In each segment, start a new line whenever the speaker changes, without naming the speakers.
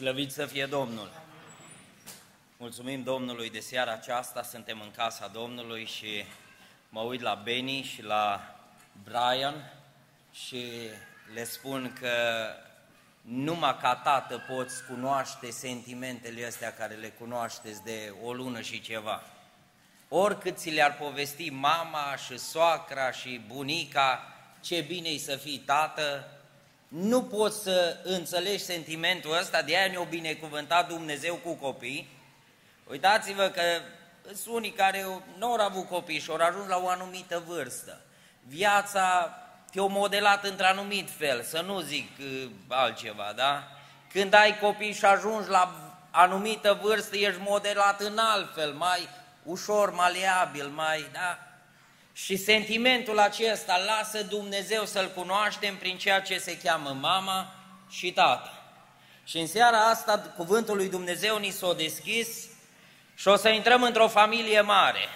Slăvit să fie Domnul! Mulțumim Domnului de seara aceasta, suntem în casa Domnului și mă uit la Benny și la Brian și le spun că numai ca tată poți cunoaște sentimentele astea care le cunoașteți de o lună și ceva. Oricât ți le-ar povesti mama și soacra și bunica, ce bine să fii tată, nu poți să înțelegi sentimentul ăsta, de aia ne-a binecuvântat Dumnezeu cu copii. Uitați-vă că sunt unii care nu au avut copii și au ajuns la o anumită vârstă. Viața te-a modelat într-anumit fel, să nu zic uh, altceva, da? Când ai copii și ajungi la anumită vârstă, ești modelat în alt fel, mai ușor, maleabil, mai, da? Și sentimentul acesta lasă Dumnezeu să-L cunoaștem prin ceea ce se cheamă mama și tata. Și în seara asta cuvântul lui Dumnezeu ni s-a deschis și o să intrăm într-o familie mare,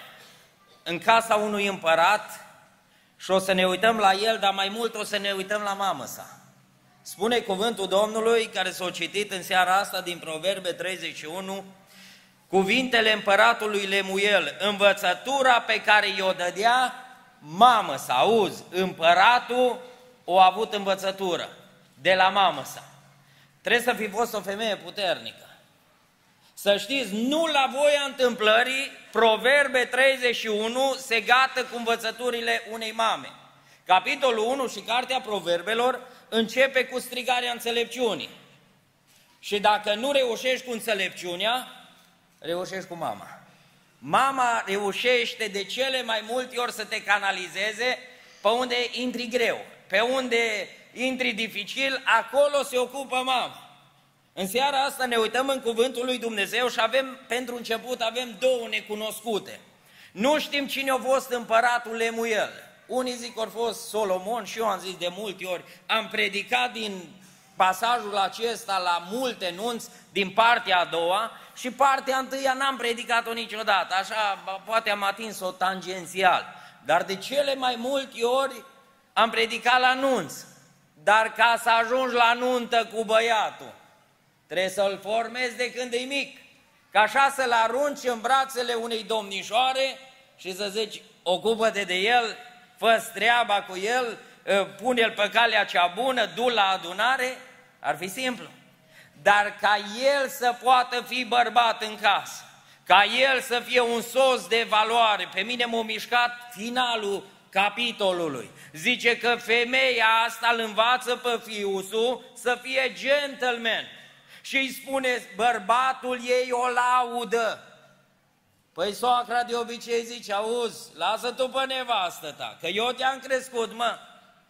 în casa unui împărat și o să ne uităm la el, dar mai mult o să ne uităm la mamă sa. Spune cuvântul Domnului, care s-a citit în seara asta din Proverbe 31, cuvintele împăratului Lemuel, învățătura pe care i-o dădea mamă sa, auzi, împăratul o avut învățătură de la mamă sa. Trebuie să fi fost o femeie puternică. Să știți, nu la voia întâmplării, Proverbe 31 se gată cu învățăturile unei mame. Capitolul 1 și Cartea Proverbelor începe cu strigarea înțelepciunii. Și dacă nu reușești cu înțelepciunea, reușești cu mama. Mama reușește de cele mai multe ori să te canalizeze pe unde intri greu, pe unde intri dificil, acolo se ocupă mama. În seara asta ne uităm în cuvântul lui Dumnezeu și avem, pentru început, avem două necunoscute. Nu știm cine a fost împăratul Lemuel. Unii zic că a fost Solomon și eu am zis de multe ori, am predicat din pasajul acesta la multe nunți din partea a doua și partea întâia n-am predicat-o niciodată, așa poate am atins-o tangențial. Dar de cele mai multe ori am predicat la nunț. Dar ca să ajungi la nuntă cu băiatul, trebuie să-l formezi de când e mic. Ca așa să-l arunci în brațele unei domnișoare și să zici, ocupă-te de el, fă treaba cu el, ă, pune-l pe calea cea bună, du la adunare, ar fi simplu. Dar ca el să poată fi bărbat în casă, ca el să fie un sos de valoare, pe mine m-a mișcat finalul capitolului. Zice că femeia asta îl învață pe fiusul să fie gentleman și îi spune bărbatul ei o laudă. Păi soacra de obicei zice, auzi, lasă tu pe nevastă ta, că eu te-am crescut, mă.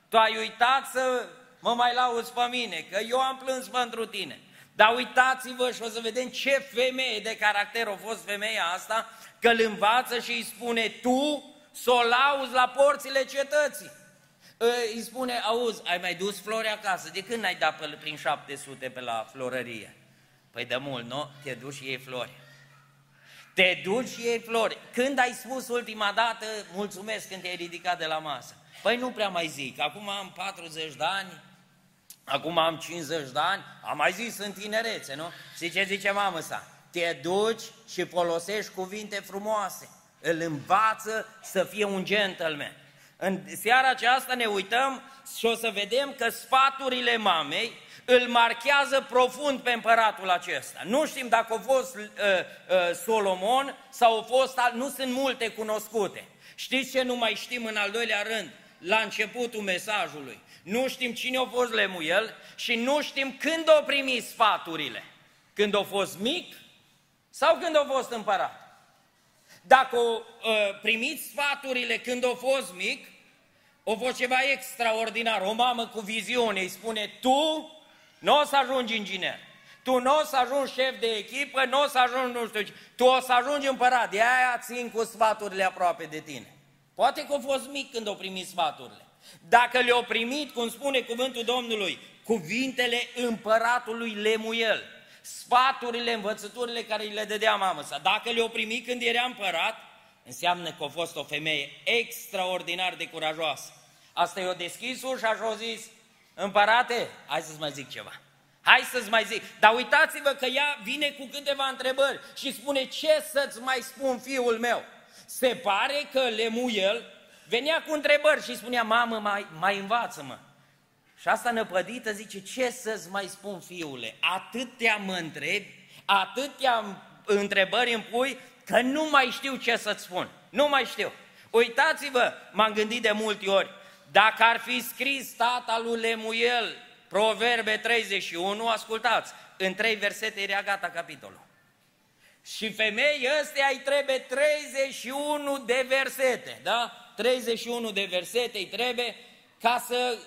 Tu ai uitat să mă mai lauzi pe mine, că eu am plâns pentru tine. Dar uitați-vă și o să vedem ce femeie de caracter a fost femeia asta, că îl învață și îi spune, tu să o lauzi la porțile cetății. Îi spune, auzi, ai mai dus flori acasă? De când ai dat pe, prin 700 pe la florărie? Păi de mult, nu? Te duci și iei flori. Te duci și iei flori. Când ai spus ultima dată, mulțumesc când te-ai ridicat de la masă? Păi nu prea mai zic, acum am 40 de ani, acum am 50 de ani, am mai zis în tinerețe, nu? Și ce zice mamă sa? Te duci și folosești cuvinte frumoase. Îl învață să fie un gentleman. În seara aceasta ne uităm și o să vedem că sfaturile mamei îl marchează profund pe împăratul acesta. Nu știm dacă a fost uh, uh, Solomon sau a fost, nu sunt multe cunoscute. Știți ce nu mai știm în al doilea rând? La începutul mesajului. Nu știm cine a fost Lemuel și nu știm când au primit sfaturile. Când a fost mic sau când a fost împărat. Dacă o uh, primit sfaturile când a fost mic, o fost ceva extraordinar. O mamă cu viziune îi spune, tu nu o să ajungi inginer, tu nu o să ajungi șef de echipă, nu o să ajungi nu știu ce, tu o să ajungi împărat, de aia țin cu sfaturile aproape de tine. Poate că a fost mic când o primit sfaturile. Dacă le-au primit, cum spune cuvântul Domnului, cuvintele împăratului Lemuel, sfaturile, învățăturile care îi le dădea mamă sa, dacă le-au primit când era împărat, înseamnă că a fost o femeie extraordinar de curajoasă. Asta i-a deschis ușa și a zis, împărate, hai să-ți mai zic ceva. Hai să-ți mai zic. Dar uitați-vă că ea vine cu câteva întrebări și spune, ce să-ți mai spun fiul meu? Se pare că Lemuel venea cu întrebări și spunea, mamă, mai, mai învață-mă. Și asta năpădită zice, ce să-ți mai spun fiule? Atâtea mă întrebi, atâtea întrebări îmi pui, că nu mai știu ce să-ți spun. Nu mai știu. Uitați-vă, m-am gândit de multe ori, dacă ar fi scris tata lui Lemuel Proverbe 31, ascultați, în trei versete era gata capitolul. Și femei ăstea îi trebuie 31 de versete, da? 31 de versete îi trebuie ca să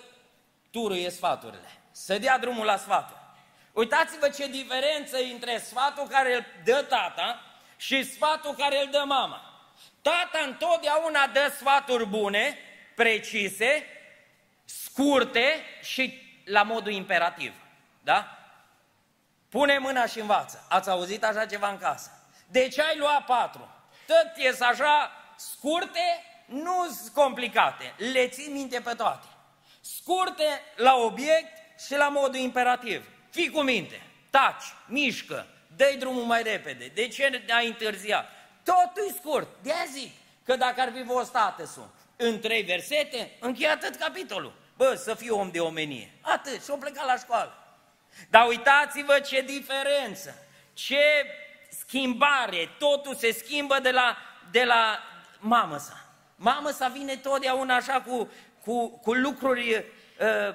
turuie sfaturile, să dea drumul la sfatul. Uitați-vă ce diferență între sfatul care îl dă tata și sfatul care îl dă mama. Tata întotdeauna dă sfaturi bune, precise, scurte și la modul imperativ. Da? Pune mâna și învață. Ați auzit așa ceva în casă? De ce ai luat patru? Tot ies așa scurte, nu complicate. Le ții minte pe toate. Scurte la obiect și la modul imperativ. Fii cu minte, taci, mișcă, dă drumul mai repede. De ce ai întârziat? Totul e scurt. de zic că dacă ar fi fost sunt în trei versete, încheia atât capitolul. Bă, să fiu om de omenie. Atât, și-o plecat la școală. Dar uitați-vă ce diferență, ce schimbare, totul se schimbă de la, de la mamă sa. Mamă sa vine totdeauna așa cu, cu, cu lucruri, uh,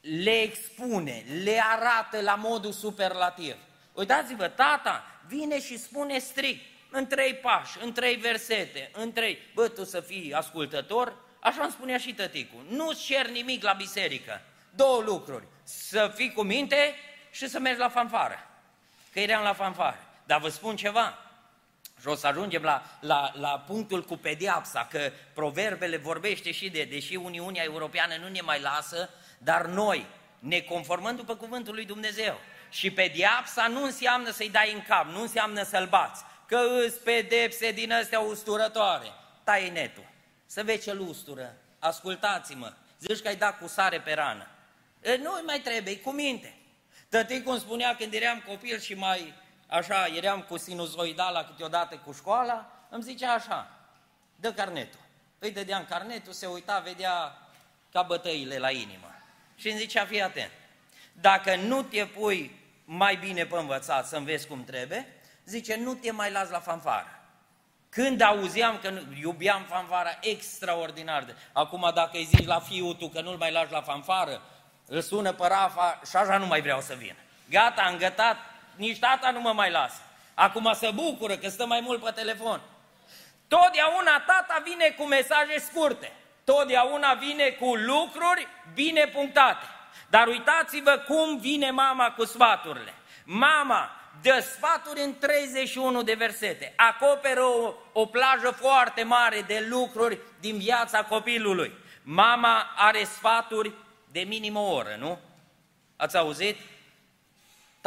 le expune, le arată la modul superlativ. Uitați-vă, tata vine și spune strict, în trei pași, în trei versete, în trei, bă, tu să fii ascultător, Așa îmi spunea și tăticul. Nu-ți cer nimic la biserică. Două lucruri. Să fii cu minte și să mergi la fanfară. Că eram la fanfară. Dar vă spun ceva. Și o să ajungem la, la, la punctul cu pediapsa, că proverbele vorbește și de, deși Uniunea Europeană nu ne mai lasă, dar noi ne conformăm după cuvântul lui Dumnezeu. Și pediapsa nu înseamnă să-i dai în cap, nu înseamnă să-l bați, că îți pedepse din astea usturătoare. Tai netul să vezi ce lustură, ascultați-mă, zici că ai dat cu sare pe rană. E, nu mai trebuie, cu minte. Tăticul îmi spunea când eram copil și mai așa, eram cu sinuzoidala câteodată cu școala, îmi zicea așa, dă carnetul. Îi dădeam carnetul, se uita, vedea ca bătăile la inimă. Și îmi zicea, fii atent, dacă nu te pui mai bine pe învățat să înveți cum trebuie, zice, nu te mai las la fanfară. Când auzeam că iubeam fanfara extraordinar de... Acum dacă îi zici la fiul tu că nu-l mai lași la fanfară, îl sună pe Rafa și așa nu mai vreau să vină. Gata, am gătat, nici tata nu mă mai lasă. Acum se bucură că stă mai mult pe telefon. Totdeauna tata vine cu mesaje scurte. Totdeauna vine cu lucruri bine punctate. Dar uitați-vă cum vine mama cu sfaturile. Mama dă sfaturi în 31 de versete, acoperă o, o plajă foarte mare de lucruri din viața copilului. Mama are sfaturi de minim o oră, nu? Ați auzit?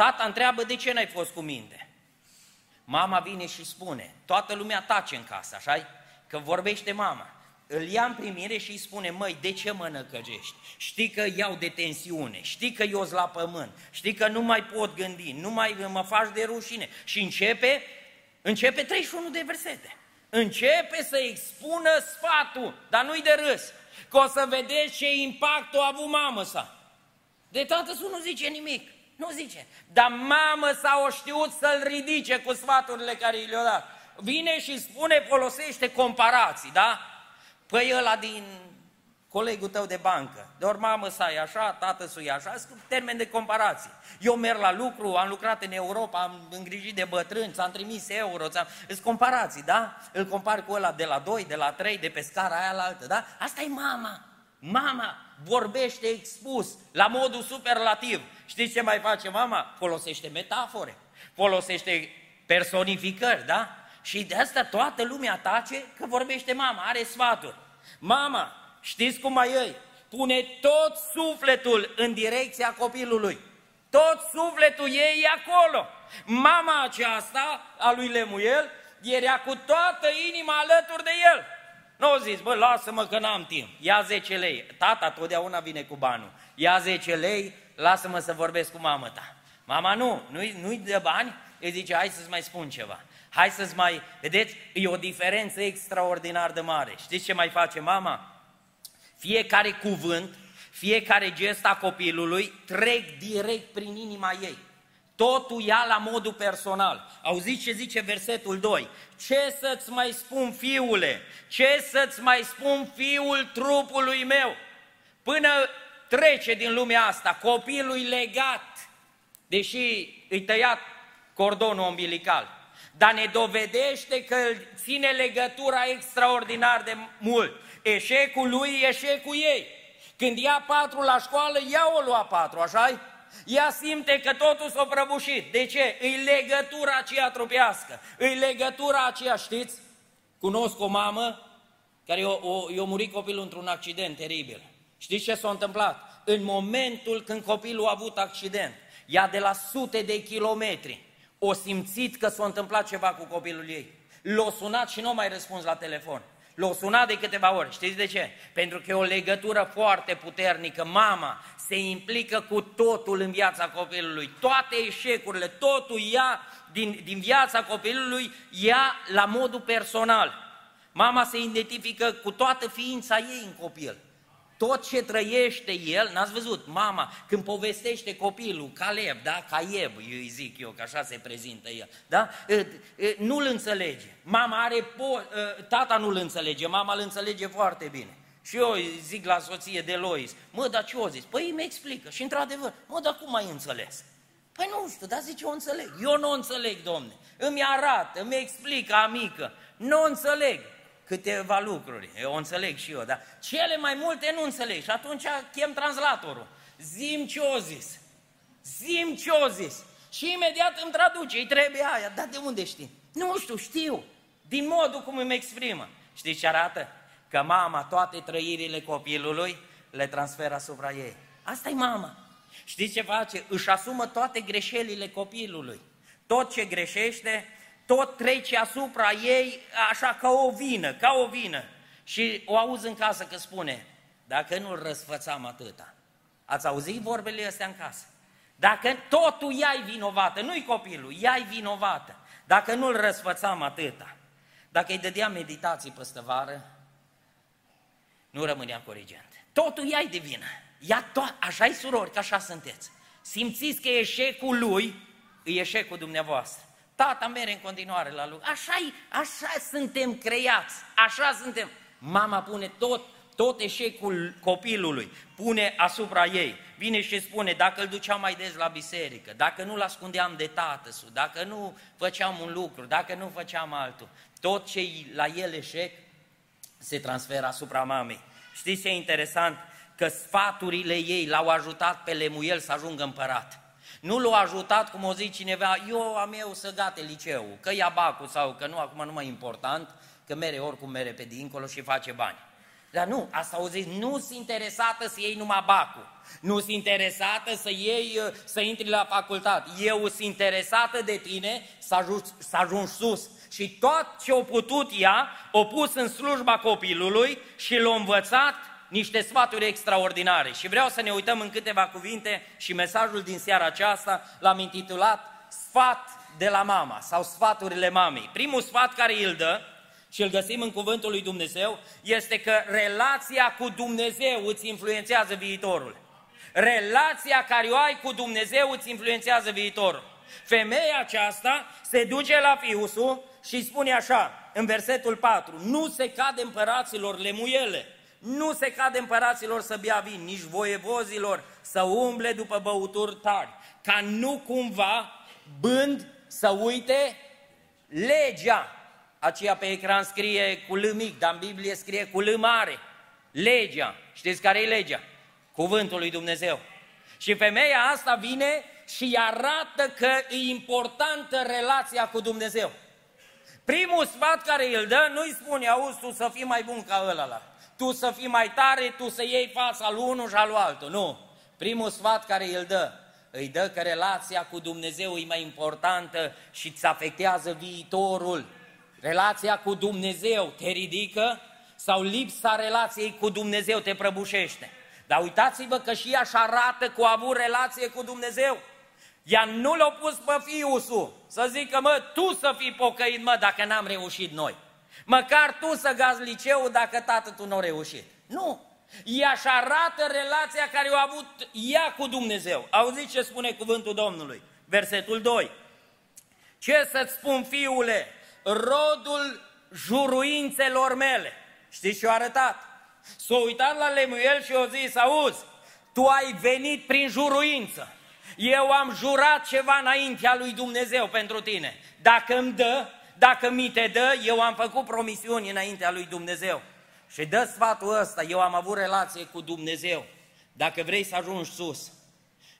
Tata întreabă de ce n-ai fost cu minte. Mama vine și spune, toată lumea tace în casă, așa Că vorbește mama îl ia în primire și îi spune, măi, de ce mă năcăjești? Știi că iau de tensiune, știi că eu la pământ, știi că nu mai pot gândi, nu mai mă faci de rușine. Și începe, începe 31 de versete. Începe să expună sfatul, dar nu-i de râs. Că o să vedeți ce impact a avut mamă sa. De tată nu zice nimic, nu zice. Dar mamă sa o știut să-l ridice cu sfaturile care i le-a dat. Vine și spune, folosește comparații, da? Păi ăla din colegul tău de bancă, de ori mamă să ai așa, tată să ai așa, sunt termen de comparație. Eu merg la lucru, am lucrat în Europa, am îngrijit de bătrâni, ți-am trimis euro, ți-am... Îți comparații, da? Îl compari cu ăla de la 2, de la 3, de pe scara aia la altă, da? Asta e mama. Mama vorbește expus, la modul superlativ. Știți ce mai face mama? Folosește metafore, folosește personificări, da? Și de asta toată lumea tace că vorbește mama, are sfaturi. Mama, știți cum mai e? Pune tot sufletul în direcția copilului. Tot sufletul ei e acolo. Mama aceasta, a lui Lemuel, era cu toată inima alături de el. Nu au zis, bă, lasă-mă că n-am timp, ia 10 lei. Tata totdeauna vine cu banul. Ia 10 lei, lasă-mă să vorbesc cu mama ta. Mama nu, nu-i, nu-i de bani, îi zice, hai să-ți mai spun ceva. Hai să-ți mai... Vedeți, e o diferență extraordinar de mare. Știți ce mai face mama? Fiecare cuvânt, fiecare gest a copilului trec direct prin inima ei. Totul ia la modul personal. Auziți ce zice versetul 2? Ce să-ți mai spun, fiule? Ce să-ți mai spun, fiul trupului meu? Până trece din lumea asta, copilul legat, deși îi tăiat cordonul umbilical, dar ne dovedește că ține legătura extraordinar de mult. Eșecul lui, eșecul ei. Când ia patru la școală, ea o lua patru, așa Ea simte că totul s-a prăbușit. De ce? Îi legătura aceea trupească. Îi legătura aceea, știți? Cunosc o mamă care i-a murit copilul într-un accident teribil. Știți ce s-a întâmplat? În momentul când copilul a avut accident, ea de la sute de kilometri, o simțit că s-a întâmplat ceva cu copilul ei. L-a sunat și nu mai răspuns la telefon. L-a sunat de câteva ori. Știți de ce? Pentru că e o legătură foarte puternică. Mama se implică cu totul în viața copilului. Toate eșecurile, totul ia din, din viața copilului, ia la modul personal. Mama se identifică cu toată ființa ei în copil tot ce trăiește el, n-ați văzut, mama, când povestește copilul, Caleb, da, Caieb, eu îi zic eu, că așa se prezintă el, da, nu-l înțelege. Mama are, po- tata nu-l înțelege, mama îl înțelege foarte bine. Și eu îi zic la soție de Lois, mă, dar ce o zis? Păi îmi explică. Și într-adevăr, mă, dar cum ai înțeles? Păi nu știu, dar zice, eu înțeleg. Eu nu înțeleg, domne. Îmi arată, îmi explică, amică. Nu înțeleg câteva lucruri, eu o înțeleg și eu, dar cele mai multe nu înțeleg și atunci chem translatorul. Zim ce o zis, zim ce o zis și imediat îmi traduce, îi trebuie aia, dar de unde știi? Nu știu, știu, din modul cum îmi exprimă. Știți ce arată? Că mama toate trăirile copilului le transferă asupra ei. Asta e mama. Știți ce face? Își asumă toate greșelile copilului. Tot ce greșește, tot trece asupra ei așa ca o vină, ca o vină. Și o auzi în casă că spune, dacă nu-l răsfățam atâta. Ați auzit vorbele astea în casă? Dacă totul ea vinovată, nu-i copilul, ea vinovată. Dacă nu-l răsfățam atâta, dacă îi dădea meditații peste vară, nu rămânea corigent. Totul ea de vină. Ia to- așa-i surori, că așa sunteți. Simțiți că eșecul lui e eșecul dumneavoastră. Tata mere în continuare la lucru. așa așa suntem creați, așa suntem. Mama pune tot, tot eșecul copilului, pune asupra ei. Vine și spune, dacă îl duceam mai des la biserică, dacă nu-l ascundeam de tată dacă nu făceam un lucru, dacă nu făceam altul, tot ce la el eșec se transferă asupra mamei. Știți ce e interesant? Că sfaturile ei l-au ajutat pe Lemuel să ajungă împărat. Nu l-a ajutat, cum o zice cineva, eu am eu să gate liceu, că ia bacul sau că nu, acum nu mai important, că mere oricum mere pe dincolo și face bani. Dar nu, asta o zis, nu sunt interesată să iei numai bacul, nu sunt interesată să iei, să intri la facultate. Eu sunt interesată de tine să ajungi, să ajungi sus. Și tot ce o putut ea, o pus în slujba copilului și l-a învățat niște sfaturi extraordinare și vreau să ne uităm în câteva cuvinte și mesajul din seara aceasta l-am intitulat Sfat de la mama sau sfaturile mamei. Primul sfat care îl dă și îl găsim în cuvântul lui Dumnezeu este că relația cu Dumnezeu îți influențează viitorul. Relația care o ai cu Dumnezeu îți influențează viitorul. Femeia aceasta se duce la fiusul și spune așa, în versetul 4, nu se cade împăraților lemuiele, nu se cade împăraților să bea vin, nici voievozilor să umble după băuturi tari, ca nu cumva, bând, să uite legea. Aceea pe ecran scrie cu L mic, dar în Biblie scrie cu L mare. Legea. Știți care e legea? Cuvântul lui Dumnezeu. Și femeia asta vine și arată că e importantă relația cu Dumnezeu. Primul sfat care îl dă, nu-i spune, auzi tu să fii mai bun ca ăla tu să fii mai tare, tu să iei fața al unul și al altul. Nu. Primul sfat care îl dă, îi dă că relația cu Dumnezeu e mai importantă și îți afectează viitorul. Relația cu Dumnezeu te ridică sau lipsa relației cu Dumnezeu te prăbușește. Dar uitați-vă că și ea și arată că a avut relație cu Dumnezeu. Ea nu l-a pus pe fiusul să zică, mă, tu să fii pocăit, mă, dacă n-am reușit noi. Măcar tu să gazi liceul dacă tată tu nu a reușit. Nu. Ea și arată relația care o a avut ea cu Dumnezeu. Auziți ce spune cuvântul Domnului? Versetul 2. Ce să-ți spun, fiule, rodul juruințelor mele. Știți ce a arătat? S-a uitat la Lemuel și a zis, auzi, tu ai venit prin juruință. Eu am jurat ceva înaintea lui Dumnezeu pentru tine. Dacă îmi dă, dacă mi te dă, eu am făcut promisiuni înaintea lui Dumnezeu. Și dă sfatul ăsta, eu am avut relație cu Dumnezeu. Dacă vrei să ajungi sus,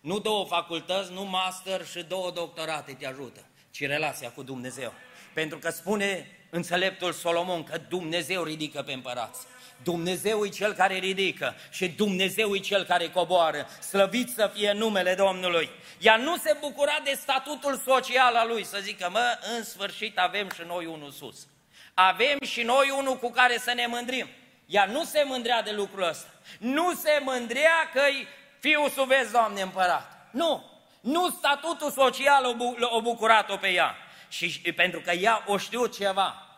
nu două facultăți, nu master și două doctorate te ajută, ci relația cu Dumnezeu. Pentru că spune înțeleptul Solomon că Dumnezeu ridică pe împărați. Dumnezeu e Cel care ridică și Dumnezeu e Cel care coboară. Slăvit să fie numele Domnului. Ea nu se bucura de statutul social al lui, să zică, mă, în sfârșit avem și noi unul sus. Avem și noi unul cu care să ne mândrim. Ea nu se mândrea de lucrul ăsta. Nu se mândrea că-i fiul să vezi, Doamne, împărat. Nu. Nu statutul social o, bu- o bucurat-o pe ea. Și pentru că ea o știu ceva.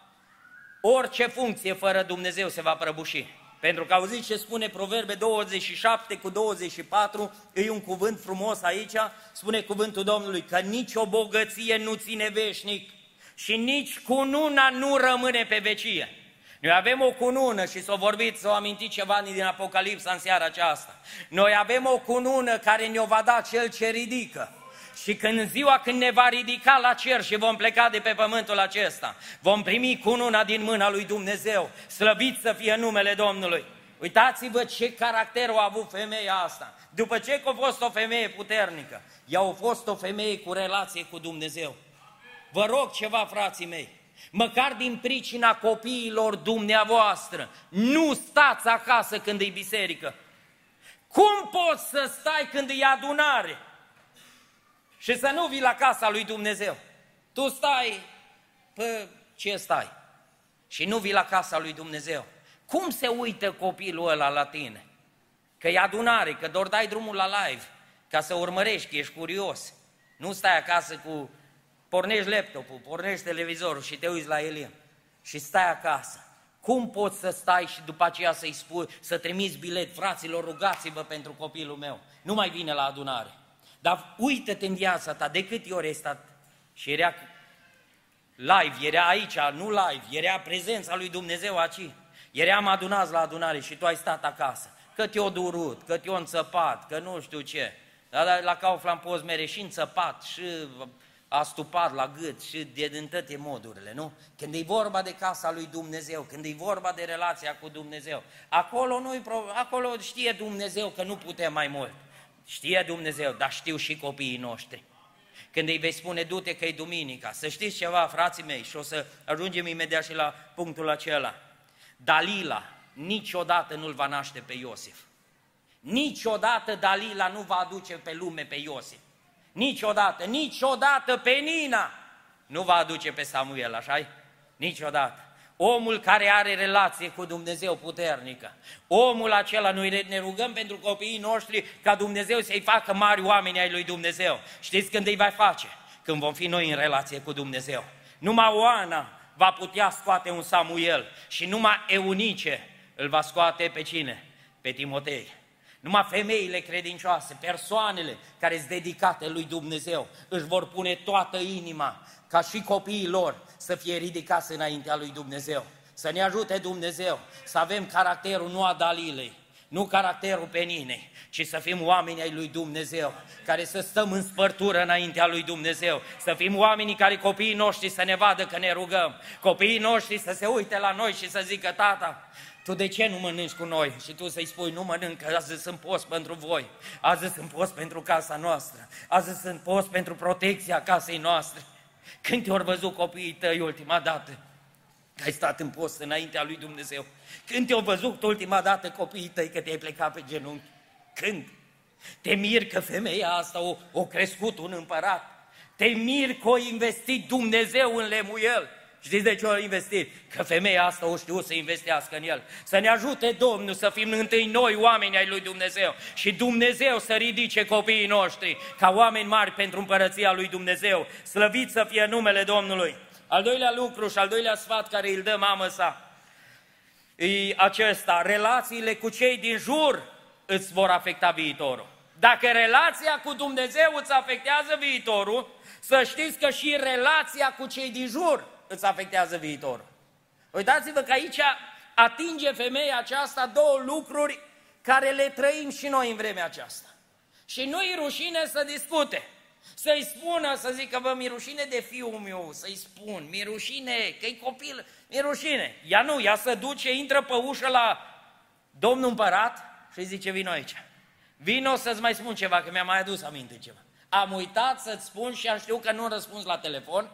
Orice funcție fără Dumnezeu se va prăbuși. Pentru că auziți ce spune Proverbe 27 cu 24, e un cuvânt frumos aici, spune cuvântul Domnului că nici o bogăție nu ține veșnic și nici cununa nu rămâne pe vecie. Noi avem o cunună și s-o vorbit, s-o amintit ceva din Apocalipsa în seara aceasta. Noi avem o cunună care ne-o va da cel ce ridică. Și când în ziua când ne va ridica la cer și vom pleca de pe pământul acesta, vom primi cununa din mâna lui Dumnezeu, slăvit să fie numele Domnului. Uitați-vă ce caracter a avut femeia asta. După ce a fost o femeie puternică, ea a fost o femeie cu relație cu Dumnezeu. Vă rog ceva, frații mei, măcar din pricina copiilor dumneavoastră, nu stați acasă când e biserică. Cum poți să stai când e adunare? Și să nu vii la casa lui Dumnezeu. Tu stai pe ce stai și nu vii la casa lui Dumnezeu. Cum se uită copilul ăla la tine? Că e adunare, că doar dai drumul la live, ca să urmărești, că ești curios. Nu stai acasă cu, pornești laptopul, pornești televizorul și te uiți la el și stai acasă. Cum poți să stai și după aceea să-i spui, să trimiți bilet, fraților, rugați-vă pentru copilul meu. Nu mai vine la adunare. Dar uită-te în viața ta, de câte ori ai stat și era live, era aici, nu live, era prezența lui Dumnezeu aici. Eram adunați la adunare și tu ai stat acasă. Că te-o durut, că te-o înțăpat, că nu știu ce. Dar da, la Kaufland poți mere și înțăpat, și astupat la gât și de din toate modurile, nu? Când e vorba de casa lui Dumnezeu, când e vorba de relația cu Dumnezeu, acolo, nu acolo știe Dumnezeu că nu putem mai mult. Știe Dumnezeu, dar știu și copiii noștri. Când îi vei spune, du-te că e duminica, să știți ceva, frații mei, și o să ajungem imediat și la punctul acela. Dalila niciodată nu-l va naște pe Iosif. Niciodată Dalila nu va aduce pe lume pe Iosif. Niciodată, niciodată pe Nina nu va aduce pe Samuel, așa Niciodată omul care are relație cu Dumnezeu puternică. Omul acela, noi ne rugăm pentru copiii noștri ca Dumnezeu să-i facă mari oameni ai lui Dumnezeu. Știți când îi va face? Când vom fi noi în relație cu Dumnezeu. Numai Oana va putea scoate un Samuel și numai Eunice îl va scoate pe cine? Pe Timotei. Numai femeile credincioase, persoanele care sunt dedicate lui Dumnezeu, își vor pune toată inima ca și copiii lor să fie ridicați înaintea lui Dumnezeu. Să ne ajute Dumnezeu să avem caracterul nu a Dalilei, nu caracterul Peninei, ci să fim oameni ai lui Dumnezeu, care să stăm în spărtură înaintea lui Dumnezeu, să fim oamenii care copiii noștri să ne vadă că ne rugăm, copiii noștri să se uite la noi și să zică, tata, tu de ce nu mănânci cu noi? Și tu să-i spui, nu mănânc, că azi sunt post pentru voi, azi sunt post pentru casa noastră, azi sunt post pentru protecția casei noastre. Când te-au văzut copiii tăi ultima dată? Că ai stat în post înaintea lui Dumnezeu. Când te-au văzut ultima dată copiii tăi că te-ai plecat pe genunchi? Când? Te mir că femeia asta o, o crescut un împărat. Te mir că o investit Dumnezeu în Lemuel. Știți de ce a investit? Că femeia asta o știu să investească în el. Să ne ajute Domnul să fim întâi noi oameni ai lui Dumnezeu și Dumnezeu să ridice copiii noștri ca oameni mari pentru împărăția lui Dumnezeu. Slăvit să fie numele Domnului. Al doilea lucru și al doilea sfat care îl dă mamă sa e acesta, relațiile cu cei din jur îți vor afecta viitorul. Dacă relația cu Dumnezeu îți afectează viitorul, să știți că și relația cu cei din jur îți afectează viitorul. Uitați-vă că aici atinge femeia aceasta două lucruri care le trăim și noi în vremea aceasta. Și nu-i rușine să discute. Să-i spună, să zică, bă, mi rușine de fiul meu, să-i spun, mi rușine, că-i copil, mi rușine. Ea nu, ea să duce, intră pe ușă la domnul împărat și zice, vino aici. Vino să-ți mai spun ceva, că mi-a mai adus aminte ceva. Am uitat să-ți spun și am știut că nu răspuns la telefon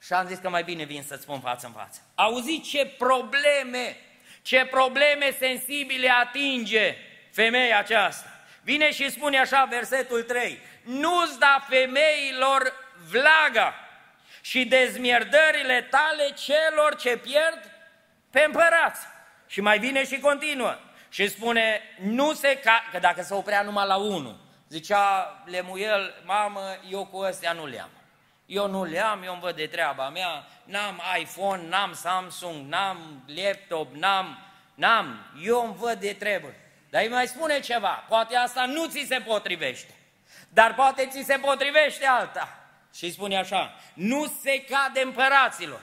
și am zis că mai bine vin să-ți spun față în față. Auziți ce probleme, ce probleme sensibile atinge femeia aceasta. Vine și spune așa versetul 3, nu-ți da femeilor vlaga și dezmierdările tale celor ce pierd pe împărați. Și mai vine și continuă și spune, nu se ca... că dacă se oprea numai la unul, zicea Lemuel, mamă, eu cu ăstea nu le-am. Eu nu le-am, eu îmi văd de treaba mea, n-am iPhone, n-am Samsung, n-am laptop, n-am, n-am, eu îmi văd de treabă. Dar îi mai spune ceva, poate asta nu ți se potrivește, dar poate ți se potrivește alta. Și îi spune așa, nu se cade împăraților,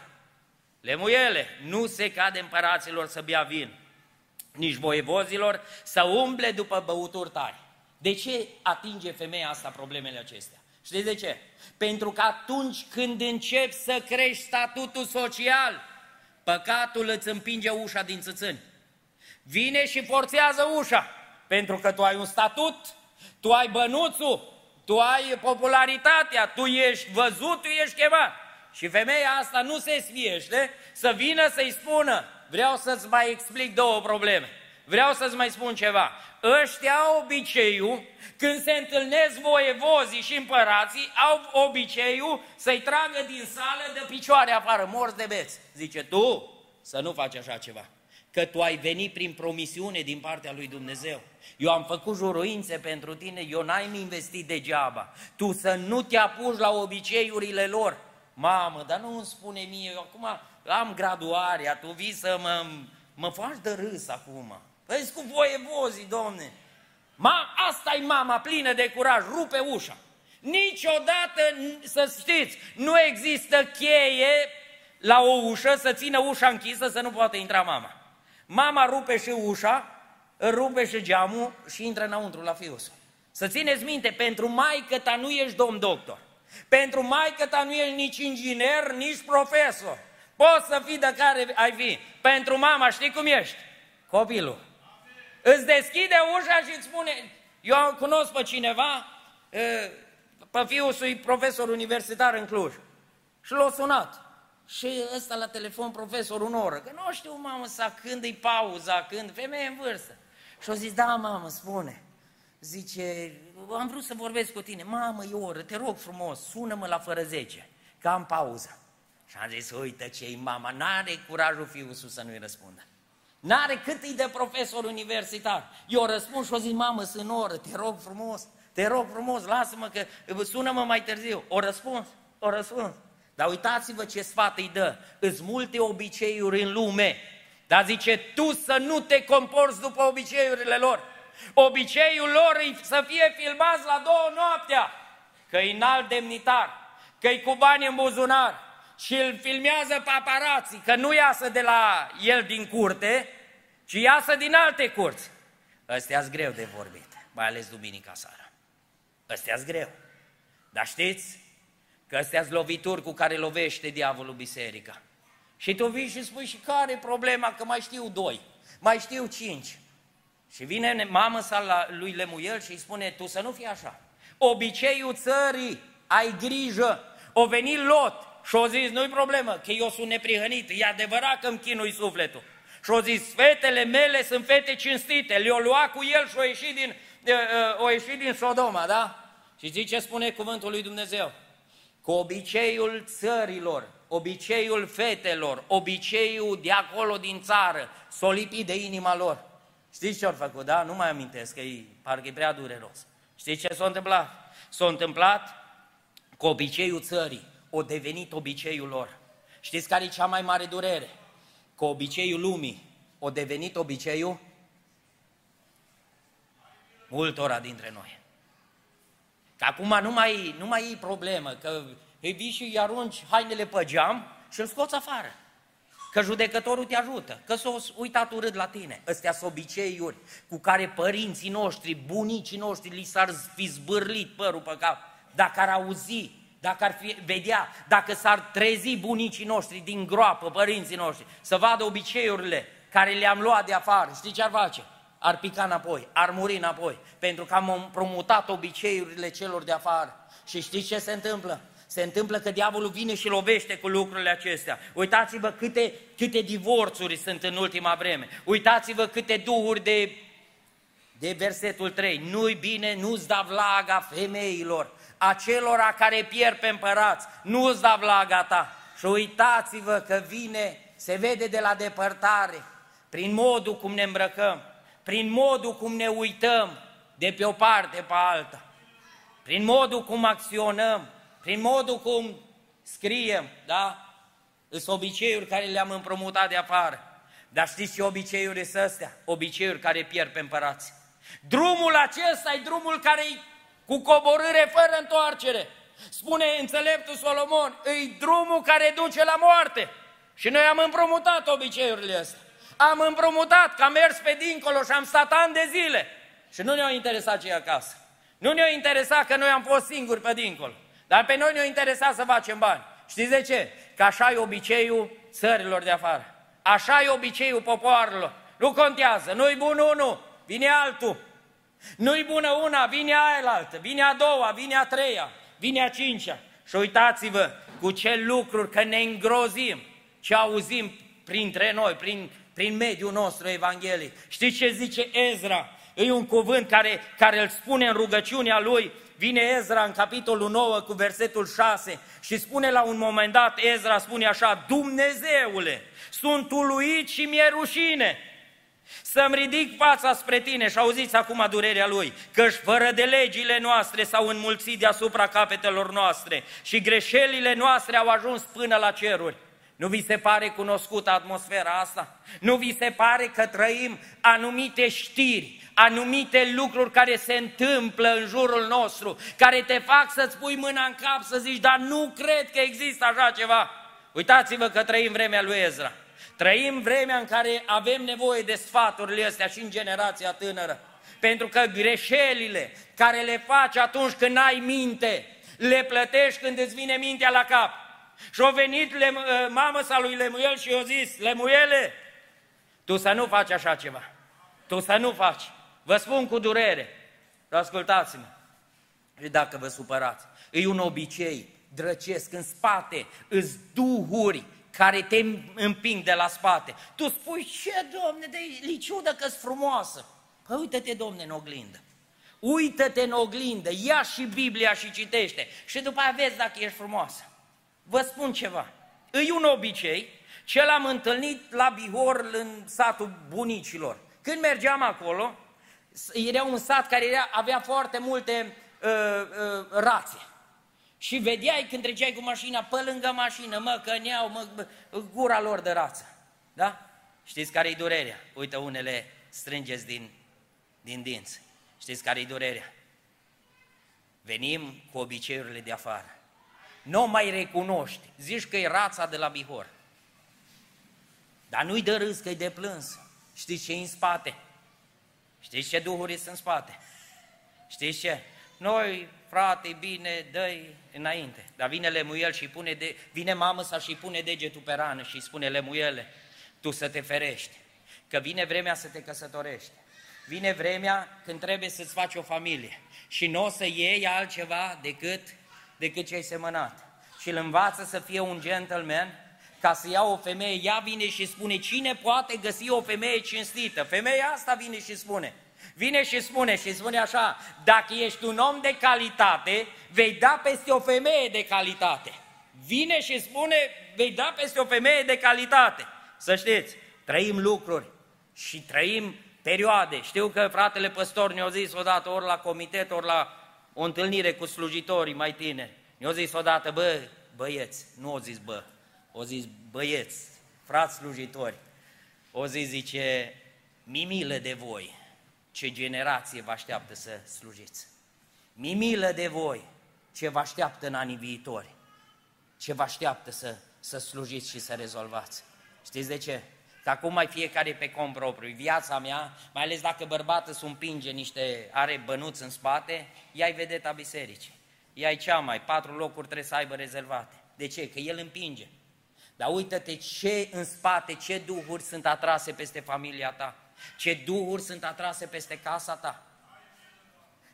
lemuiele, nu se cade împăraților să bea vin, nici voievozilor să umble după băuturi tari. De ce atinge femeia asta problemele acestea? Știți de ce? Pentru că atunci când începi să crești statutul social, păcatul îți împinge ușa din țățâni. Vine și forțează ușa, pentru că tu ai un statut, tu ai bănuțul, tu ai popularitatea, tu ești văzut, tu ești chemat. Și femeia asta nu se sfiește să vină să-i spună, vreau să-ți mai explic două probleme. Vreau să-ți mai spun ceva. Ăștia au obiceiul, când se întâlnesc voievozii și împărații, au obiceiul să-i tragă din sală de picioare afară, morți de beți. Zice, tu să nu faci așa ceva, că tu ai venit prin promisiune din partea lui Dumnezeu. Eu am făcut juruințe pentru tine, eu n-am investit degeaba. Tu să nu te apuci la obiceiurile lor. Mamă, dar nu îmi spune mie, eu acum am graduarea, tu vii să mă, mă faci de râs acum. Păi cu voievozii, domne. Ma, asta e mama plină de curaj, rupe ușa. Niciodată, să știți, nu există cheie la o ușă să țină ușa închisă să nu poată intra mama. Mama rupe și ușa, rupe și geamul și intră înăuntru la fiul său. Să țineți minte, pentru maică ta nu ești domn doctor. Pentru maică ta nu ești nici inginer, nici profesor. Poți să fii de care ai fi. Pentru mama știi cum ești? Copilul. Îți deschide ușa și îți spune, eu cunosc pe cineva, pe fiul său profesor universitar în Cluj. Și l-a sunat. Și ăsta la telefon, profesor, un oră. Că nu știu, mamă, să când e pauza, când, femeie în vârstă. Și au zis, da, mamă, spune. Zice, am vrut să vorbesc cu tine. Mamă, e o oră, te rog frumos, sună-mă la fără 10, că am pauză. Și am zis, uite ce mama, n-are curajul fiul să nu-i răspundă. N-are cât e de profesor universitar. Eu răspund și o zic, mamă, sunt oră, te rog frumos, te rog frumos, lasă-mă că sună-mă mai târziu. O răspuns, o răspuns. Dar uitați-vă ce sfat îi dă. Îți multe obiceiuri în lume. Dar zice, tu să nu te comporți după obiceiurile lor. Obiceiul lor e să fie filmați la două noaptea. Că e înalt demnitar, că e cu bani în buzunar, și îl filmează paparații, că nu iasă de la el din curte, ci iasă din alte curți. ăstea greu de vorbit, mai ales duminica seara. ăstea greu. Dar știți că ăstea lovituri cu care lovește diavolul biserica. Și tu vii și spui, și care e problema? Că mai știu doi, mai știu cinci. Și vine mamă sa lui Lemuel și îi spune, tu să nu fii așa. Obiceiul țării, ai grijă, o venit Lot, și o zis, nu-i problemă, că eu sunt neprihănit, e adevărat că îmi chinui sufletul. Și o zis, fetele mele sunt fete cinstite, le-o lua cu el și o ieși din, o ieși din Sodoma, da? Și zice ce spune cuvântul lui Dumnezeu? cu obiceiul țărilor, obiceiul fetelor, obiceiul de acolo din țară, s-o lipi de inima lor. Știți ce au făcut, da? Nu mai amintesc, că e, parcă e prea dureros. Știți ce s-a întâmplat? S-a întâmplat cu obiceiul țării, o devenit obiceiul lor. Știți care e cea mai mare durere? Cu obiceiul lumii, o devenit obiceiul multora dintre noi. Că acum nu mai, nu mai e problemă, că îi vii și îi arunci hainele pe geam și îl scoți afară. Că judecătorul te ajută, că s-a uitat urât la tine. Astea sunt obiceiuri cu care părinții noștri, bunicii noștri, li s-ar fi zbârlit părul pe cap. Dacă ar auzi, dacă ar fi, vedea, dacă s-ar trezi bunicii noștri din groapă, părinții noștri, să vadă obiceiurile care le-am luat de afară, știi ce ar face? Ar pica înapoi, ar muri înapoi, pentru că am împrumutat obiceiurile celor de afară. Și știți ce se întâmplă? Se întâmplă că diavolul vine și lovește cu lucrurile acestea. Uitați-vă câte, câte divorțuri sunt în ultima vreme. Uitați-vă câte duhuri de, de versetul 3. Nu-i bine, nu-ți da vlaga femeilor, acelora care pierd pe împărați, nu-ți da vlaga ta. Și uitați-vă că vine, se vede de la depărtare, prin modul cum ne îmbrăcăm, prin modul cum ne uităm de pe o parte pe alta, prin modul cum acționăm, prin modul cum scriem, da? Sunt obiceiuri care le-am împrumutat de afară. Dar știți ce obiceiuri sunt astea? Obiceiuri care pierd pe împărați. Drumul acesta e drumul care e cu coborâre fără întoarcere. Spune înțeleptul Solomon, e drumul care duce la moarte. Și noi am împrumutat obiceiurile astea. Am împrumutat, că am mers pe dincolo și am stat ani de zile. Și nu ne-au interesat cei acasă. Nu ne-au interesat că noi am fost singuri pe dincolo. Dar pe noi ne-a interesat să facem bani. Știți de ce? Că așa e obiceiul țărilor de afară. Așa e obiceiul popoarelor. Nu contează, nu-i bun unul, vine altul. Nu-i bună una, vine aia altă, vine a doua, vine a treia, vine a cincea. Și uitați-vă cu ce lucruri, că ne îngrozim, ce auzim printre noi, prin, prin mediul nostru evanghelic. Știți ce zice Ezra? E un cuvânt care, care îl spune în rugăciunea lui, vine Ezra în capitolul 9 cu versetul 6 și spune la un moment dat, Ezra spune așa, Dumnezeule, sunt uluit și mi-e rușine să-mi ridic fața spre tine și auziți acum durerea lui, căci fără de legile noastre s-au înmulțit deasupra capetelor noastre și greșelile noastre au ajuns până la ceruri. Nu vi se pare cunoscută atmosfera asta? Nu vi se pare că trăim anumite știri, anumite lucruri care se întâmplă în jurul nostru, care te fac să-ți pui mâna în cap să zici, dar nu cred că există așa ceva. Uitați-vă că trăim vremea lui Ezra. Trăim vremea în care avem nevoie de sfaturile astea și în generația tânără. Pentru că greșelile care le faci atunci când ai minte, le plătești când îți vine mintea la cap. Și a venit le, mamă sa lui Lemuel și i-a zis, Lemuele, tu să nu faci așa ceva. Tu să nu faci. Vă spun cu durere, ascultați-mă. Și dacă vă supărați, e un obicei drăcesc în spate, îți duhuri care te împing de la spate. Tu spui, ce domne, de li ciudă că frumoasă. Păi uite-te, domne, în oglindă. Uită-te în oglindă, ia și Biblia și citește. Și după aia vezi dacă ești frumoasă. Vă spun ceva. E un obicei, ce l-am întâlnit la Bihor în satul bunicilor. Când mergeam acolo, era un sat care era, avea foarte multe uh, uh, rațe. Și vedeai când treceai cu mașina pe lângă mașină, mă, căneau, mă, gura lor de rață. Da? Știți care-i durerea? Uite, unele strângeți din, din dinți. Știți care-i durerea? Venim cu obiceiurile de afară. Nu mai recunoști. Zici că e rața de la Bihor. Dar nu-i de râs, că e de plâns. Știți ce în spate? Știți ce duhuri sunt în spate? Știți ce? Noi, frate, bine, dă înainte. Dar vine Lemuel și pune de, vine mamă sa și pune degetul pe rană și spune Lemuele, tu să te ferești, că vine vremea să te căsătorești. Vine vremea când trebuie să-ți faci o familie și nu o să iei altceva decât, decât ce ai semănat. Și îl învață să fie un gentleman ca să ia o femeie, ea vine și spune, cine poate găsi o femeie cinstită? Femeia asta vine și spune, Vine și spune și spune așa, dacă ești un om de calitate, vei da peste o femeie de calitate. Vine și spune, vei da peste o femeie de calitate. Să știți, trăim lucruri și trăim perioade. Știu că fratele păstor ne-a zis odată, ori la comitet, ori la o întâlnire cu slujitorii mai tineri. Ne-a zis odată, bă, băieți, nu o zis bă, o zis băieți, frați slujitori. O zis, zice, mimilă de voi, ce generație vă așteaptă să slujiți. Mimilă de voi, ce vă așteaptă în anii viitori. Ce vă așteaptă să, să slujiți și să rezolvați. Știți de ce? Că acum mai fiecare pe cont propriu. Viața mea, mai ales dacă bărbatul îți împinge niște, are bănuți în spate, ea-i vedeta bisericii. Ea-i cea mai, patru locuri trebuie să aibă rezervate. De ce? Că el împinge. Dar uită-te ce în spate, ce duhuri sunt atrase peste familia ta, ce duhuri sunt atrase peste casa ta.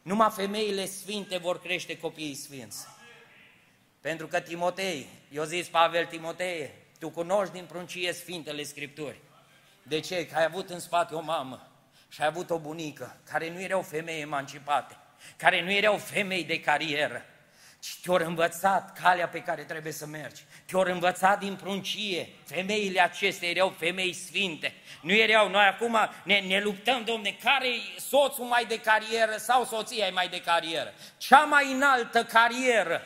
Numai femeile sfinte vor crește copiii sfinți. Pentru că Timotei, eu zis Pavel Timotei, tu cunoști din pruncie Sfintele Scripturi. De ce? Că ai avut în spate o mamă și ai avut o bunică care nu erau femei emancipate, care nu erau femei de carieră, ci te-au învățat calea pe care trebuie să mergi. Te-au învățat din pruncie. Femeile acestea erau femei sfinte. Nu erau, noi acum ne, ne luptăm, domne, care e soțul mai de carieră sau soția e mai de carieră? Cea mai înaltă carieră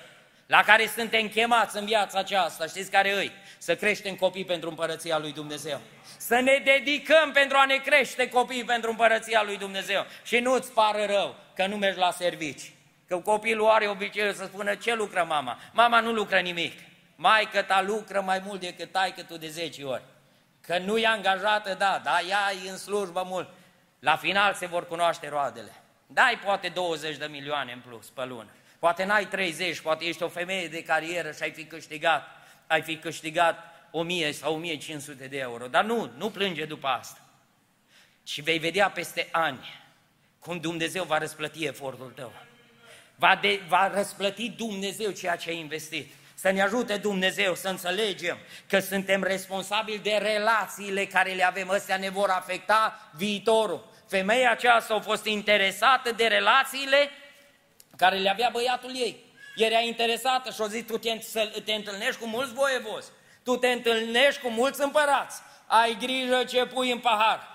la care suntem chemați în viața aceasta, știți care îi? Să creștem copii pentru împărăția lui Dumnezeu. Să ne dedicăm pentru a ne crește copii pentru împărăția lui Dumnezeu. Și nu-ți pară rău că nu mergi la servici. Că copilul are obiceiul să spună ce lucră mama. Mama nu lucră nimic. Maică ta lucră mai mult decât taică tu de 10 ori. Că nu e angajată, da, dar ea e în slujbă mult. La final se vor cunoaște roadele. Dai poate 20 de milioane în plus pe lună. Poate n-ai 30, poate ești o femeie de carieră și ai fi câștigat, ai fi câștigat 1000 sau 1500 de euro. Dar nu, nu plânge după asta. Și vei vedea peste ani cum Dumnezeu va răsplăti efortul tău. Va, de, va răsplăti Dumnezeu ceea ce ai investit. Să ne ajute Dumnezeu să înțelegem că suntem responsabili de relațiile care le avem. Astea ne vor afecta viitorul. Femeia aceasta a fost interesată de relațiile care le avea băiatul ei. Era interesată și o zis, tu te, te întâlnești cu mulți voievozi, tu te întâlnești cu mulți împărați, ai grijă ce pui în pahar,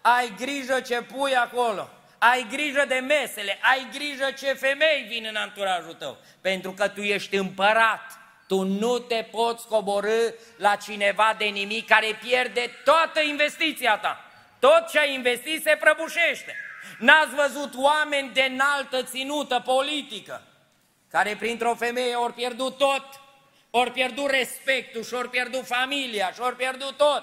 ai grijă ce pui acolo, ai grijă de mesele, ai grijă ce femei vin în anturajul tău, pentru că tu ești împărat. Tu nu te poți coborâ la cineva de nimic care pierde toată investiția ta. Tot ce ai investit se prăbușește. N-ați văzut oameni de înaltă ținută politică care printr-o femeie ori pierdut tot, ori pierdut respectul și ori pierdut familia și ori pierdut tot.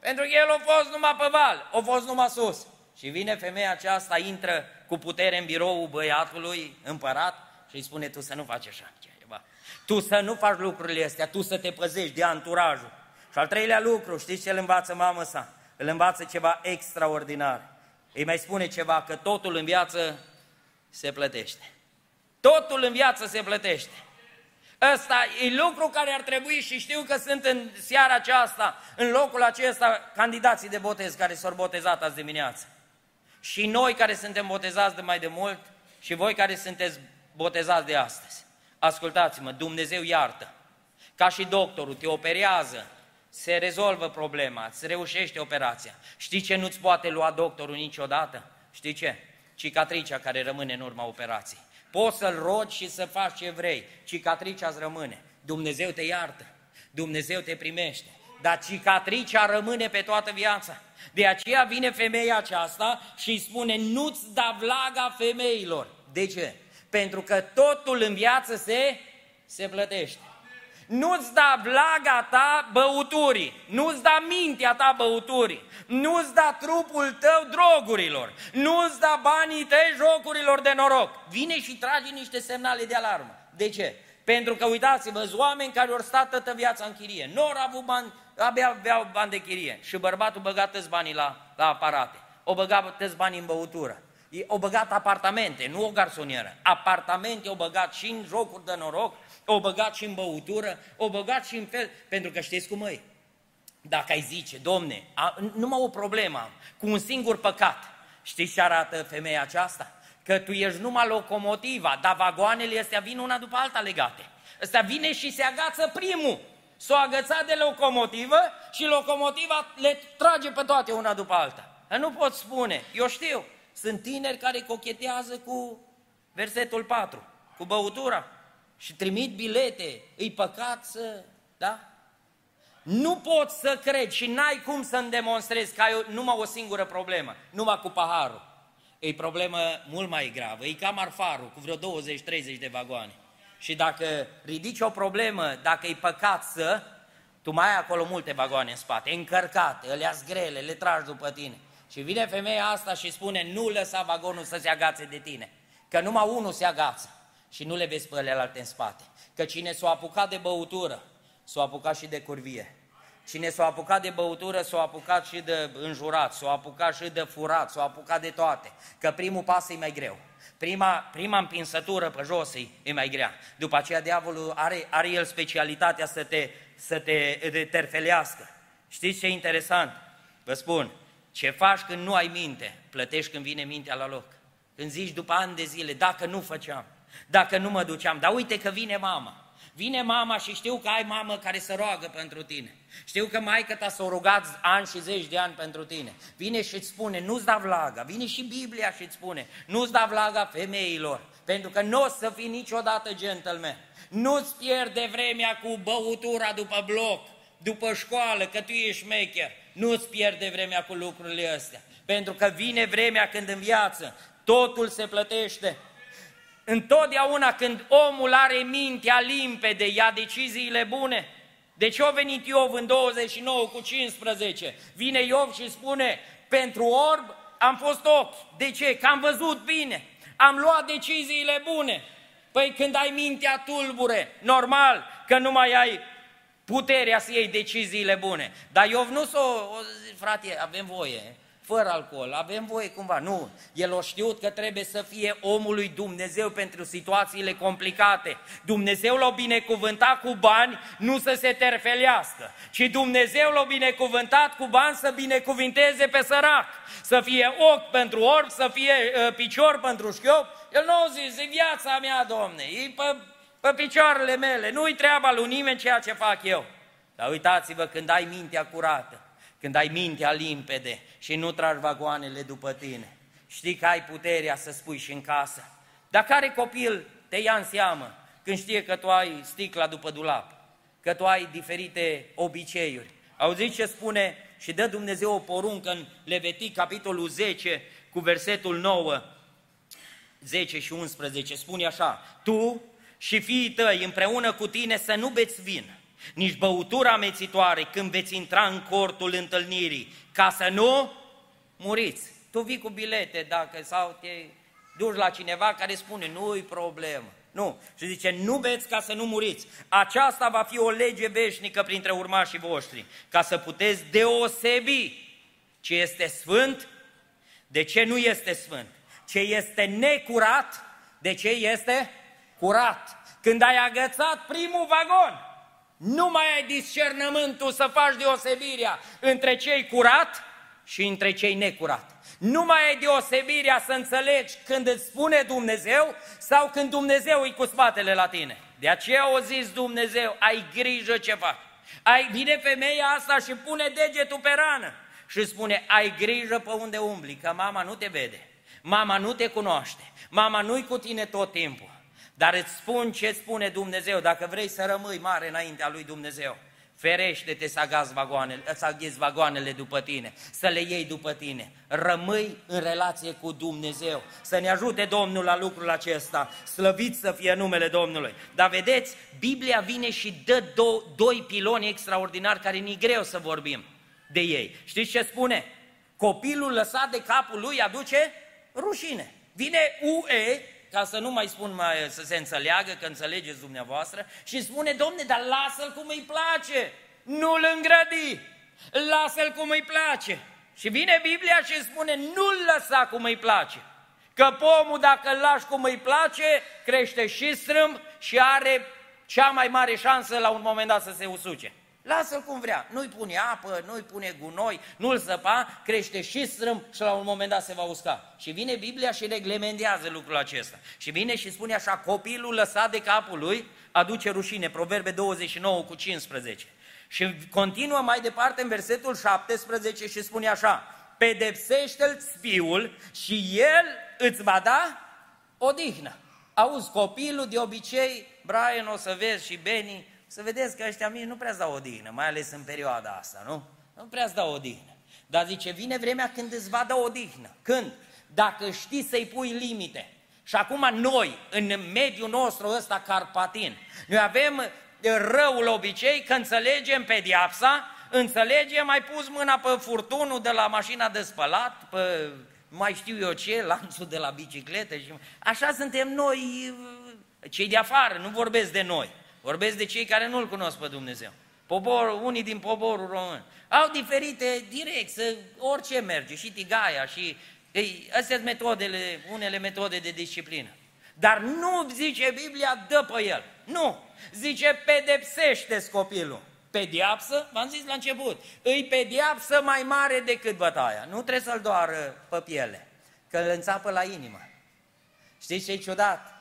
Pentru că el a fost numai pe val, a fost numai sus. Și vine femeia aceasta, intră cu putere în biroul băiatului împărat și îi spune, tu să nu faci așa ceva. Tu să nu faci lucrurile astea, tu să te păzești de anturajul. Și al treilea lucru, știți ce îl învață mamă sa? Îl învață ceva extraordinar. Îi mai spune ceva, că totul în viață se plătește. Totul în viață se plătește. Ăsta e lucru care ar trebui și știu că sunt în seara aceasta, în locul acesta, candidații de botez care s-au botezat azi dimineață. Și noi care suntem botezați de mai de mult și voi care sunteți botezați de astăzi. Ascultați-mă, Dumnezeu iartă. Ca și doctorul te operează, se rezolvă problema, se reușește operația. Știi ce nu-ți poate lua doctorul niciodată? Știi ce? Cicatricea care rămâne în urma operației. Poți să-l rogi și să faci ce vrei, cicatricea îți rămâne. Dumnezeu te iartă, Dumnezeu te primește, dar cicatricea rămâne pe toată viața. De aceea vine femeia aceasta și îi spune, nu-ți da vlaga femeilor. De ce? Pentru că totul în viață se, se plătește. Nu-ți da vlaga ta băuturii, nu-ți da mintea ta băuturii, nu-ți da trupul tău drogurilor, nu-ți da banii tăi jocurilor de noroc. Vine și trage niște semnale de alarmă. De ce? Pentru că uitați-vă, oameni care au stat toată viața în chirie, nu au avut bani, abia aveau bani de chirie și bărbatul băga tăți banii la, la aparate, o băga tăți banii în băutură. O băgat apartamente, nu o garsonieră. Apartamente o băgat și în jocuri de noroc, o băgat și în băutură, o băgat și în fel, pentru că știți cum e? Dacă ai zice, domne, a, numai o problemă cu un singur păcat, Știți ce arată femeia aceasta? Că tu ești numai locomotiva, dar vagoanele astea vin una după alta legate. Ăsta vine și se agață primul. S-o agățat de locomotivă și locomotiva le trage pe toate una după alta. Nu pot spune, eu știu, sunt tineri care cochetează cu versetul 4, cu băutura și trimit bilete, îi păcat să, da? Nu pot să cred și n-ai cum să-mi demonstrezi că ai numai o singură problemă, numai cu paharul. E problemă mult mai gravă, e ca marfarul, cu vreo 20-30 de vagoane. Și dacă ridici o problemă, dacă e păcat să, tu mai ai acolo multe vagoane în spate, încărcate, le grele, le tragi după tine. Și vine femeia asta și spune, nu lăsa vagonul să se agațe de tine, că numai unul se agață și nu le vezi pe alte în spate. Că cine s-a apucat de băutură, s-a apucat și de curvie. Cine s-a apucat de băutură, s-a apucat și de înjurat, s-a apucat și de furat, s-a apucat de toate. Că primul pas e mai greu. Prima, prima împinsătură pe jos e, e mai grea. După aceea diavolul are, are el specialitatea să te, să te, te terfelească. Știți ce e interesant? Vă spun, ce faci când nu ai minte, plătești când vine mintea la loc. Când zici după ani de zile, dacă nu făceam, dacă nu mă duceam, dar uite că vine mama. Vine mama și știu că ai mamă care să roagă pentru tine. Știu că maica ta s-a rugat ani și zeci de ani pentru tine. Vine și îți spune, nu-ți da vlaga. Vine și Biblia și îți spune, nu-ți da vlaga femeilor. Pentru că nu o să fii niciodată gentleman. Nu-ți pierde vremea cu băutura după bloc, după școală, că tu ești mecher. Nu-ți pierde vremea cu lucrurile astea. Pentru că vine vremea când în viață totul se plătește. Întotdeauna când omul are mintea limpede, ia deciziile bune. De ce a venit Iov în 29 cu 15? Vine Iov și spune, pentru orb am fost ochi. De ce? Că am văzut bine. Am luat deciziile bune. Păi când ai mintea tulbure, normal că nu mai ai puterea să iei deciziile bune. Dar Iov nu s-o, frate, avem voie, fără alcool, avem voie cumva. Nu, el a știut că trebuie să fie omul lui Dumnezeu pentru situațiile complicate. Dumnezeu l-a binecuvântat cu bani, nu să se terfelească, ci Dumnezeu l-a binecuvântat cu bani să binecuvinteze pe sărac, să fie ochi pentru orb, să fie uh, picior pentru șchiop. El nu a zis, e viața mea, domne, e pe, pe picioarele mele, nu-i treaba lui nimeni ceea ce fac eu. Dar uitați-vă când ai mintea curată, când ai mintea limpede și nu tragi vagoanele după tine. Știi că ai puterea să spui și în casă. Dar care copil te ia în seamă când știe că tu ai sticla după dulap, că tu ai diferite obiceiuri? Auziți ce spune și dă Dumnezeu o poruncă în Levitic, capitolul 10, cu versetul 9, 10 și 11, spune așa, Tu și fiii tăi împreună cu tine să nu beți vin, nici băutura amețitoare când veți intra în cortul întâlnirii, ca să nu muriți. Tu vii cu bilete dacă sau te duci la cineva care spune nu-i problemă. Nu. Și zice, nu beți ca să nu muriți. Aceasta va fi o lege veșnică printre urmașii voștri, ca să puteți deosebi ce este sfânt de ce nu este sfânt. Ce este necurat de ce este curat. Când ai agățat primul vagon, nu mai ai discernământul să faci deosebirea între cei curat și între cei necurat. Nu mai ai deosebirea să înțelegi când îți spune Dumnezeu sau când Dumnezeu e cu spatele la tine. De aceea o zis Dumnezeu, ai grijă ce faci. Ai, vine femeia asta și pune degetul pe rană și spune, ai grijă pe unde umbli, că mama nu te vede, mama nu te cunoaște, mama nu-i cu tine tot timpul. Dar îți spun ce spune Dumnezeu, dacă vrei să rămâi mare înaintea lui Dumnezeu, ferește-te să agați vagoanele, să aghezi vagoanele după tine, să le iei după tine. Rămâi în relație cu Dumnezeu. Să ne ajute Domnul la lucrul acesta. Slăvit să fie numele Domnului. Dar vedeți, Biblia vine și dă do- doi piloni extraordinari care ni greu să vorbim de ei. Știți ce spune? Copilul lăsat de capul lui aduce rușine. Vine UE ca să nu mai spun mai, să se înțeleagă, că înțelegeți dumneavoastră, și spune, domne, dar lasă-l cum îi place, nu-l îngrădi, lasă-l cum îi place. Și vine Biblia și spune, nu-l lăsa cum îi place. Că pomul, dacă îl lași cum îi place, crește și strâmb și are cea mai mare șansă la un moment dat să se usuce. Lasă-l cum vrea. Nu-i pune apă, nu-i pune gunoi, nu-l săpa, crește și strâm și la un moment dat se va usca. Și vine Biblia și reglementează lucrul acesta. Și vine și spune așa, copilul lăsat de capul lui aduce rușine. Proverbe 29 cu 15. Și continuă mai departe în versetul 17 și spune așa, pedepsește-l fiul și el îți va da odihnă. Auzi, copilul de obicei, Brian o să vezi și Benny, să vedeți că ăștia mici nu prea dau odihnă, mai ales în perioada asta, nu? Nu prea dau odihnă. Dar zice, vine vremea când îți va da odihnă. Când? Dacă știi să-i pui limite. Și acum noi, în mediul nostru ăsta carpatin, noi avem răul obicei că înțelegem pediapsa, înțelegem, ai pus mâna pe furtunul de la mașina de spălat, pe mai știu eu ce, lanțul de la bicicletă și așa suntem noi, cei de afară, nu vorbesc de noi. Vorbesc de cei care nu-L cunosc pe Dumnezeu. Pobor, unii din poporul român. Au diferite direcții, orice merge, și tigaia, și... Ei, astea sunt metodele, unele metode de disciplină. Dar nu zice Biblia, dă pe el. Nu. Zice, pedepsește copilul. Pediapsă, v-am zis la început, îi pediapsă mai mare decât bătaia. Nu trebuie să-l doară pe piele, că îl înțapă la inimă. Știți ce e ciudat?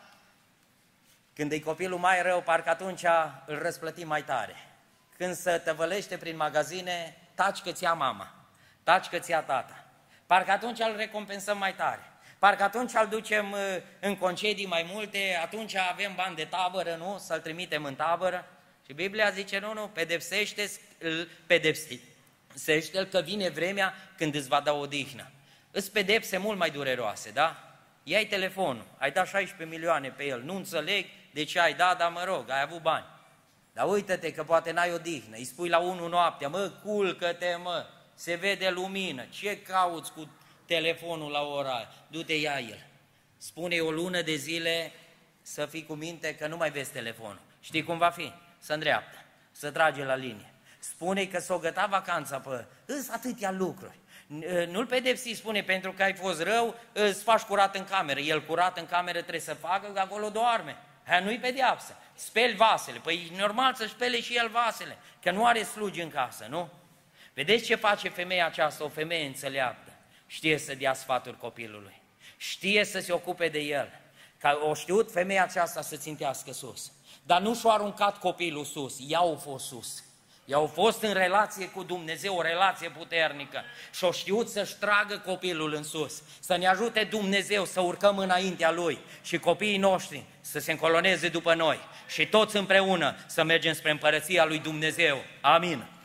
Când e copilul mai rău, parcă atunci îl răsplătim mai tare. Când se tăvălește prin magazine, taci că ți-a mama, taci că ți-a tata. Parcă atunci îl recompensăm mai tare. Parcă atunci îl ducem uh, în concedii mai multe, atunci avem bani de tabără, nu? Să-l trimitem în tabără. Și Biblia zice, nu, nu, pedepsește-l, pedepsește-l că vine vremea când îți va da odihnă. Îți pedepse mult mai dureroase, da? Iai telefonul, ai dat 16 milioane pe el, nu înțeleg, de ce ai dat, dar mă rog, ai avut bani. Dar uită-te că poate n-ai odihnă, îi spui la unul noaptea, mă, culcă-te, mă, se vede lumină, ce cauți cu telefonul la ora aia? Du-te, ia el. spune o lună de zile să fii cu minte că nu mai vezi telefonul. Știi cum va fi? Să îndreaptă, să trage la linie. Spune că s-o găta vacanța pe... Îs atâtea lucruri. Nu-l pedepsi, spune, pentru că ai fost rău, îți faci curat în cameră. El curat în cameră trebuie să facă, că acolo doarme. Aia nu-i pedeapsă. Speli vasele. Păi e normal să spele și el vasele, că nu are slugi în casă, nu? Vedeți ce face femeia aceasta, o femeie înțeleaptă? Știe să dea sfaturi copilului. Știe să se ocupe de el. Ca o știut femeia aceasta să țintească sus. Dar nu și-a aruncat copilul sus, ea au fost sus. Ea au fost în relație cu Dumnezeu, o relație puternică și au știut să-și tragă copilul în sus, să ne ajute Dumnezeu să urcăm înaintea Lui și copiii noștri să se încoloneze după noi și toți împreună să mergem spre împărăția Lui Dumnezeu. Amin.